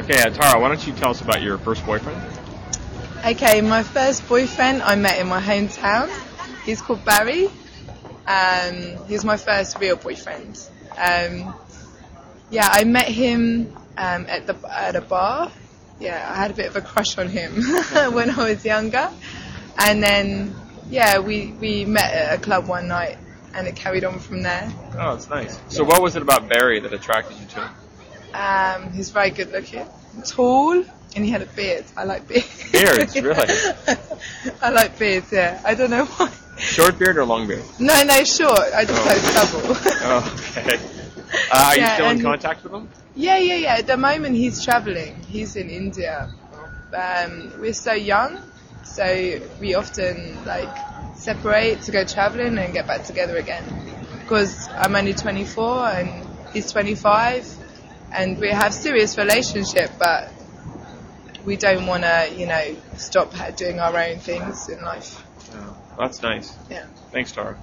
Okay, uh, Tara, why don't you tell us about your first boyfriend? Okay, my first boyfriend I met in my hometown. He's called Barry. Um, he was my first real boyfriend. Um, yeah, I met him um, at the at a bar. Yeah, I had a bit of a crush on him when I was younger, and then yeah, we we met at a club one night, and it carried on from there. Oh, that's nice. So, what was it about Barry that attracted you to him? Um, he's very good looking, tall, and he had a beard. I like beards. Beards, really? I like beards. Yeah, I don't know why. Short beard or long beard? No, no, short. I just Oh. like trouble. Oh, okay. Uh, are you still in contact with him? yeah, yeah, yeah. At the moment, he's traveling. He's in India. Um, we're so young, so we often like separate to go traveling and get back together again. Because I'm only 24 and he's 25, and we have serious relationship, but we don't want to, you know, stop doing our own things in life. That's nice. Yeah. Thanks, Tara.